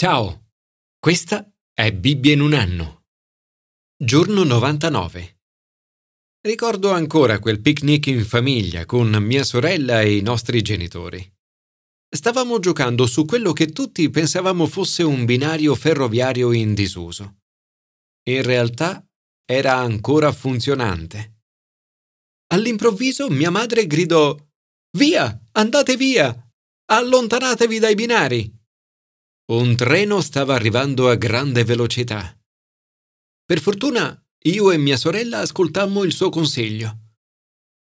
Ciao, questa è Bibbia in un anno. Giorno 99. Ricordo ancora quel picnic in famiglia con mia sorella e i nostri genitori. Stavamo giocando su quello che tutti pensavamo fosse un binario ferroviario in disuso. In realtà era ancora funzionante. All'improvviso mia madre gridò Via, andate via! Allontanatevi dai binari! Un treno stava arrivando a grande velocità. Per fortuna io e mia sorella ascoltammo il suo consiglio.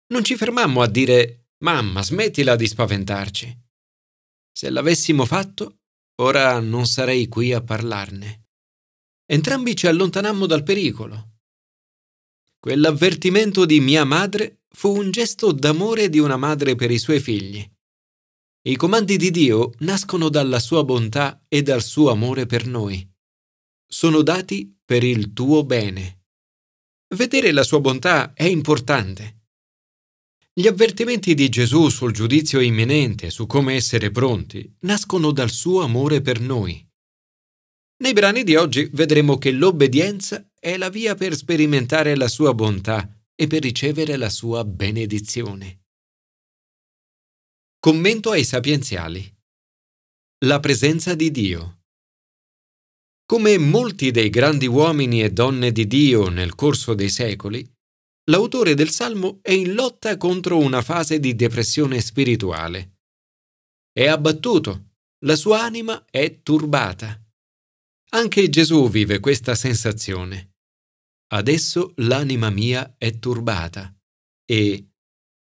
Non ci fermammo a dire Mamma, smettila di spaventarci. Se l'avessimo fatto, ora non sarei qui a parlarne. Entrambi ci allontanammo dal pericolo. Quell'avvertimento di mia madre fu un gesto d'amore di una madre per i suoi figli. I comandi di Dio nascono dalla sua bontà e dal suo amore per noi. Sono dati per il tuo bene. Vedere la sua bontà è importante. Gli avvertimenti di Gesù sul giudizio imminente, su come essere pronti, nascono dal suo amore per noi. Nei brani di oggi vedremo che l'obbedienza è la via per sperimentare la sua bontà e per ricevere la sua benedizione. Commento ai sapienziali. La presenza di Dio. Come molti dei grandi uomini e donne di Dio nel corso dei secoli, l'autore del Salmo è in lotta contro una fase di depressione spirituale. È abbattuto, la sua anima è turbata. Anche Gesù vive questa sensazione. Adesso l'anima mia è turbata e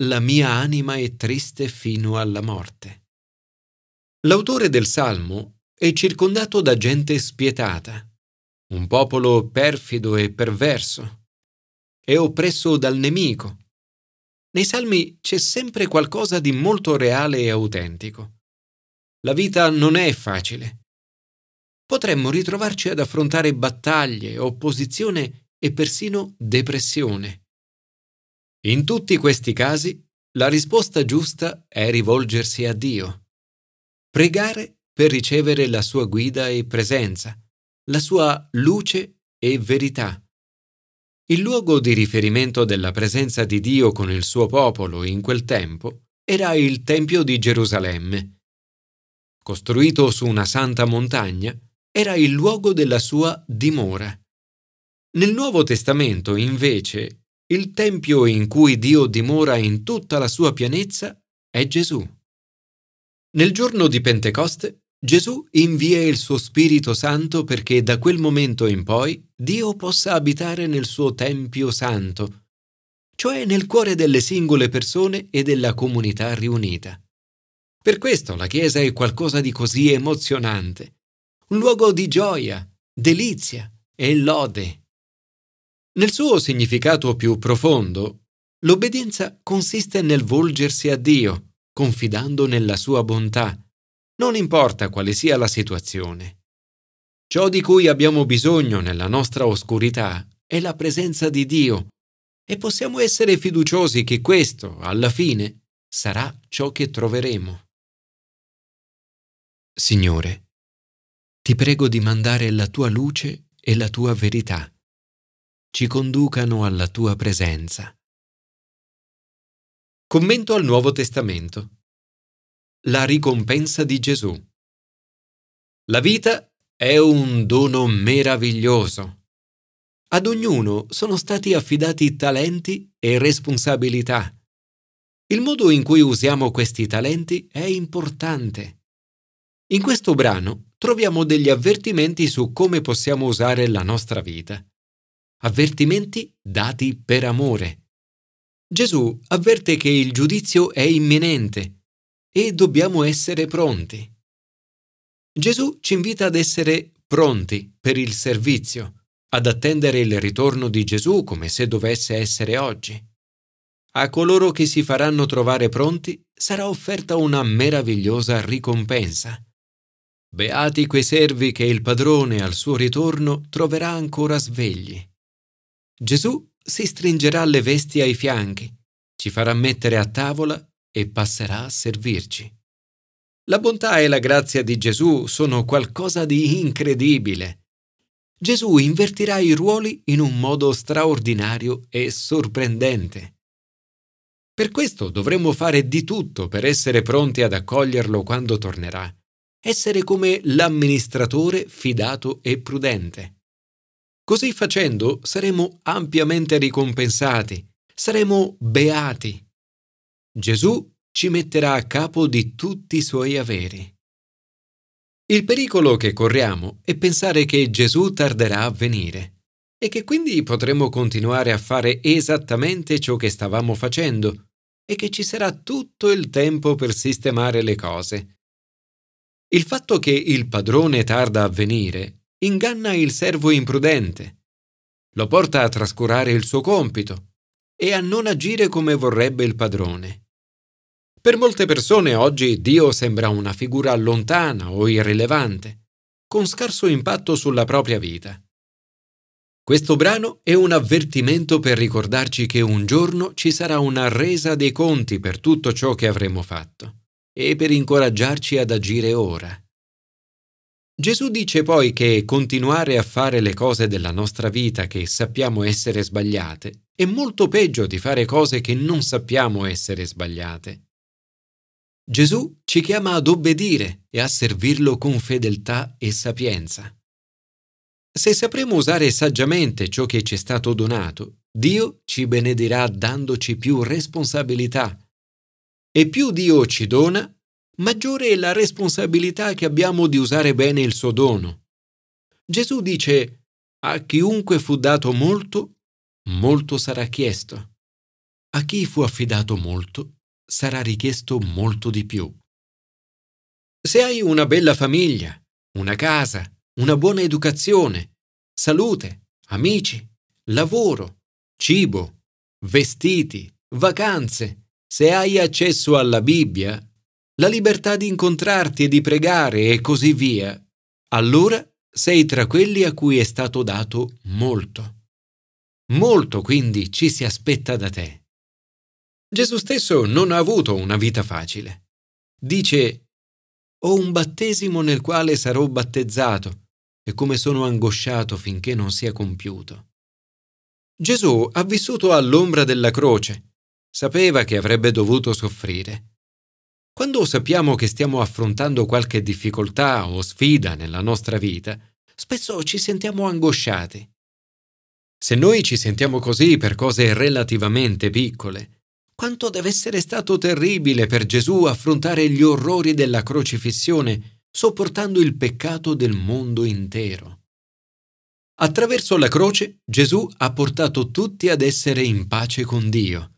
la mia anima è triste fino alla morte. L'autore del Salmo è circondato da gente spietata, un popolo perfido e perverso. È oppresso dal nemico. Nei Salmi c'è sempre qualcosa di molto reale e autentico. La vita non è facile. Potremmo ritrovarci ad affrontare battaglie, opposizione e persino depressione. In tutti questi casi, la risposta giusta è rivolgersi a Dio. Pregare per ricevere la sua guida e presenza, la sua luce e verità. Il luogo di riferimento della presenza di Dio con il suo popolo in quel tempo era il Tempio di Gerusalemme. Costruito su una santa montagna, era il luogo della sua dimora. Nel Nuovo Testamento, invece, il tempio in cui Dio dimora in tutta la sua pienezza è Gesù. Nel giorno di Pentecoste Gesù invia il suo Spirito Santo perché da quel momento in poi Dio possa abitare nel suo Tempio Santo, cioè nel cuore delle singole persone e della comunità riunita. Per questo la Chiesa è qualcosa di così emozionante, un luogo di gioia, delizia e lode. Nel suo significato più profondo, l'obbedienza consiste nel volgersi a Dio, confidando nella sua bontà, non importa quale sia la situazione. Ciò di cui abbiamo bisogno nella nostra oscurità è la presenza di Dio e possiamo essere fiduciosi che questo, alla fine, sarà ciò che troveremo. Signore, ti prego di mandare la tua luce e la tua verità ci conducano alla tua presenza. Commento al Nuovo Testamento. La ricompensa di Gesù. La vita è un dono meraviglioso. Ad ognuno sono stati affidati talenti e responsabilità. Il modo in cui usiamo questi talenti è importante. In questo brano troviamo degli avvertimenti su come possiamo usare la nostra vita avvertimenti dati per amore. Gesù avverte che il giudizio è imminente e dobbiamo essere pronti. Gesù ci invita ad essere pronti per il servizio, ad attendere il ritorno di Gesù come se dovesse essere oggi. A coloro che si faranno trovare pronti sarà offerta una meravigliosa ricompensa. Beati quei servi che il padrone al suo ritorno troverà ancora svegli. Gesù si stringerà le vesti ai fianchi, ci farà mettere a tavola e passerà a servirci. La bontà e la grazia di Gesù sono qualcosa di incredibile. Gesù invertirà i ruoli in un modo straordinario e sorprendente. Per questo dovremmo fare di tutto per essere pronti ad accoglierlo quando tornerà, essere come l'amministratore fidato e prudente. Così facendo saremo ampiamente ricompensati, saremo beati. Gesù ci metterà a capo di tutti i suoi averi. Il pericolo che corriamo è pensare che Gesù tarderà a venire e che quindi potremo continuare a fare esattamente ciò che stavamo facendo e che ci sarà tutto il tempo per sistemare le cose. Il fatto che il padrone tarda a venire inganna il servo imprudente, lo porta a trascurare il suo compito e a non agire come vorrebbe il padrone. Per molte persone oggi Dio sembra una figura lontana o irrilevante, con scarso impatto sulla propria vita. Questo brano è un avvertimento per ricordarci che un giorno ci sarà una resa dei conti per tutto ciò che avremo fatto e per incoraggiarci ad agire ora. Gesù dice poi che continuare a fare le cose della nostra vita che sappiamo essere sbagliate è molto peggio di fare cose che non sappiamo essere sbagliate. Gesù ci chiama ad obbedire e a servirlo con fedeltà e sapienza. Se sapremo usare saggiamente ciò che ci è stato donato, Dio ci benedirà dandoci più responsabilità. E più Dio ci dona, maggiore è la responsabilità che abbiamo di usare bene il suo dono. Gesù dice, a chiunque fu dato molto, molto sarà chiesto. A chi fu affidato molto, sarà richiesto molto di più. Se hai una bella famiglia, una casa, una buona educazione, salute, amici, lavoro, cibo, vestiti, vacanze, se hai accesso alla Bibbia, la libertà di incontrarti e di pregare e così via, allora sei tra quelli a cui è stato dato molto. Molto quindi ci si aspetta da te. Gesù stesso non ha avuto una vita facile. Dice, ho un battesimo nel quale sarò battezzato e come sono angosciato finché non sia compiuto. Gesù ha vissuto all'ombra della croce, sapeva che avrebbe dovuto soffrire. Quando sappiamo che stiamo affrontando qualche difficoltà o sfida nella nostra vita, spesso ci sentiamo angosciati. Se noi ci sentiamo così per cose relativamente piccole, quanto deve essere stato terribile per Gesù affrontare gli orrori della crocifissione, sopportando il peccato del mondo intero. Attraverso la croce Gesù ha portato tutti ad essere in pace con Dio.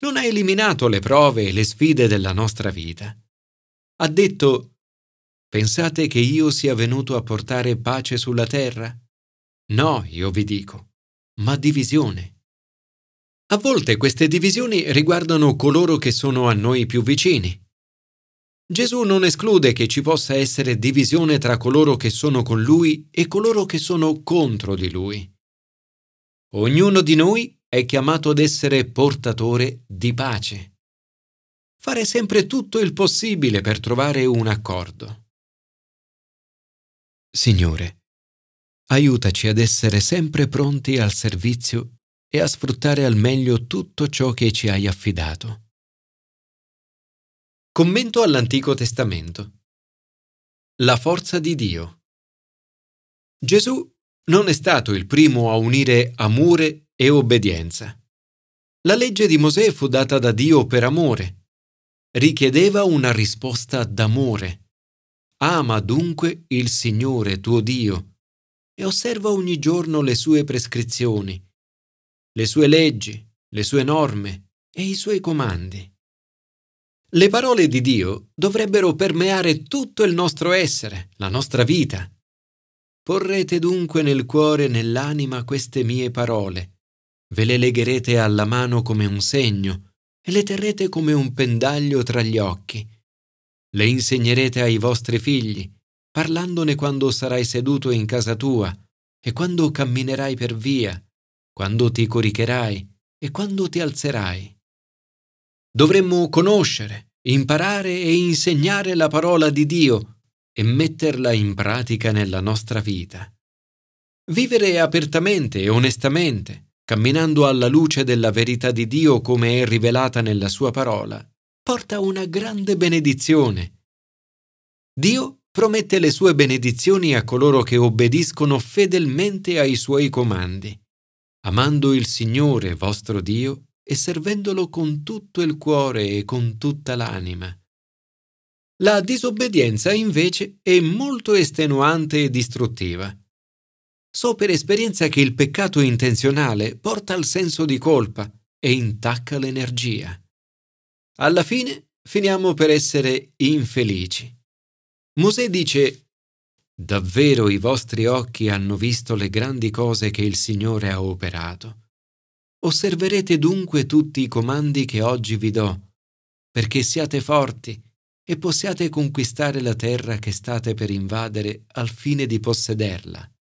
Non ha eliminato le prove e le sfide della nostra vita. Ha detto, pensate che io sia venuto a portare pace sulla terra? No, io vi dico, ma divisione. A volte queste divisioni riguardano coloro che sono a noi più vicini. Gesù non esclude che ci possa essere divisione tra coloro che sono con Lui e coloro che sono contro di Lui. Ognuno di noi è chiamato ad essere portatore di pace. Fare sempre tutto il possibile per trovare un accordo. Signore, aiutaci ad essere sempre pronti al servizio e a sfruttare al meglio tutto ciò che ci hai affidato. Commento all'Antico Testamento. La forza di Dio. Gesù non è stato il primo a unire amore e obbedienza. La legge di Mosè fu data da Dio per amore. Richiedeva una risposta d'amore. Ama dunque il Signore tuo Dio e osserva ogni giorno le sue prescrizioni le sue leggi, le sue norme e i suoi comandi. Le parole di Dio dovrebbero permeare tutto il nostro essere, la nostra vita. Porrete dunque nel cuore e nell'anima queste mie parole, ve le legherete alla mano come un segno e le terrete come un pendaglio tra gli occhi. Le insegnerete ai vostri figli, parlandone quando sarai seduto in casa tua e quando camminerai per via quando ti coricherai e quando ti alzerai. Dovremmo conoscere, imparare e insegnare la parola di Dio e metterla in pratica nella nostra vita. Vivere apertamente e onestamente, camminando alla luce della verità di Dio come è rivelata nella sua parola, porta una grande benedizione. Dio promette le sue benedizioni a coloro che obbediscono fedelmente ai suoi comandi, amando il Signore vostro Dio e servendolo con tutto il cuore e con tutta l'anima. La disobbedienza invece è molto estenuante e distruttiva. So per esperienza che il peccato intenzionale porta al senso di colpa e intacca l'energia. Alla fine finiamo per essere infelici. Mosè dice Davvero i vostri occhi hanno visto le grandi cose che il Signore ha operato. Osserverete dunque tutti i comandi che oggi vi do, perché siate forti e possiate conquistare la terra che state per invadere al fine di possederla.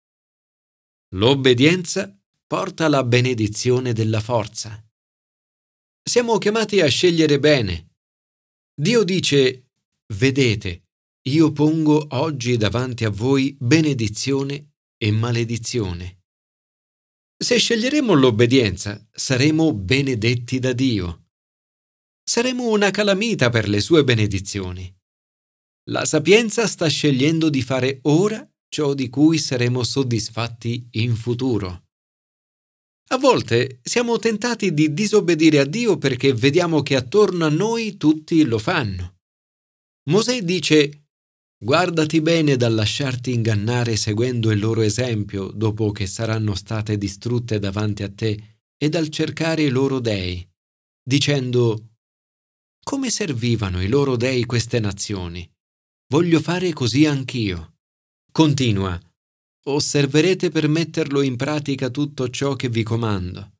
L'obbedienza porta la benedizione della forza. Siamo chiamati a scegliere bene. Dio dice, vedete, io pongo oggi davanti a voi benedizione e maledizione. Se sceglieremo l'obbedienza, saremo benedetti da Dio. Saremo una calamita per le sue benedizioni. La sapienza sta scegliendo di fare ora ciò di cui saremo soddisfatti in futuro. A volte siamo tentati di disobbedire a Dio perché vediamo che attorno a noi tutti lo fanno. Mosè dice Guardati bene dal lasciarti ingannare seguendo il loro esempio dopo che saranno state distrutte davanti a te e dal cercare i loro dei, dicendo Come servivano i loro dei queste nazioni? Voglio fare così anch'io. Continua. Osserverete per metterlo in pratica tutto ciò che vi comando.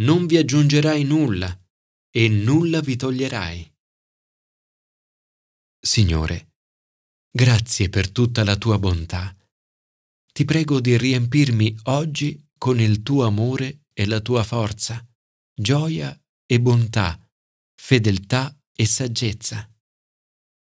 Non vi aggiungerai nulla e nulla vi toglierai. Signore, Grazie per tutta la tua bontà. Ti prego di riempirmi oggi con il tuo amore e la tua forza, gioia e bontà, fedeltà e saggezza.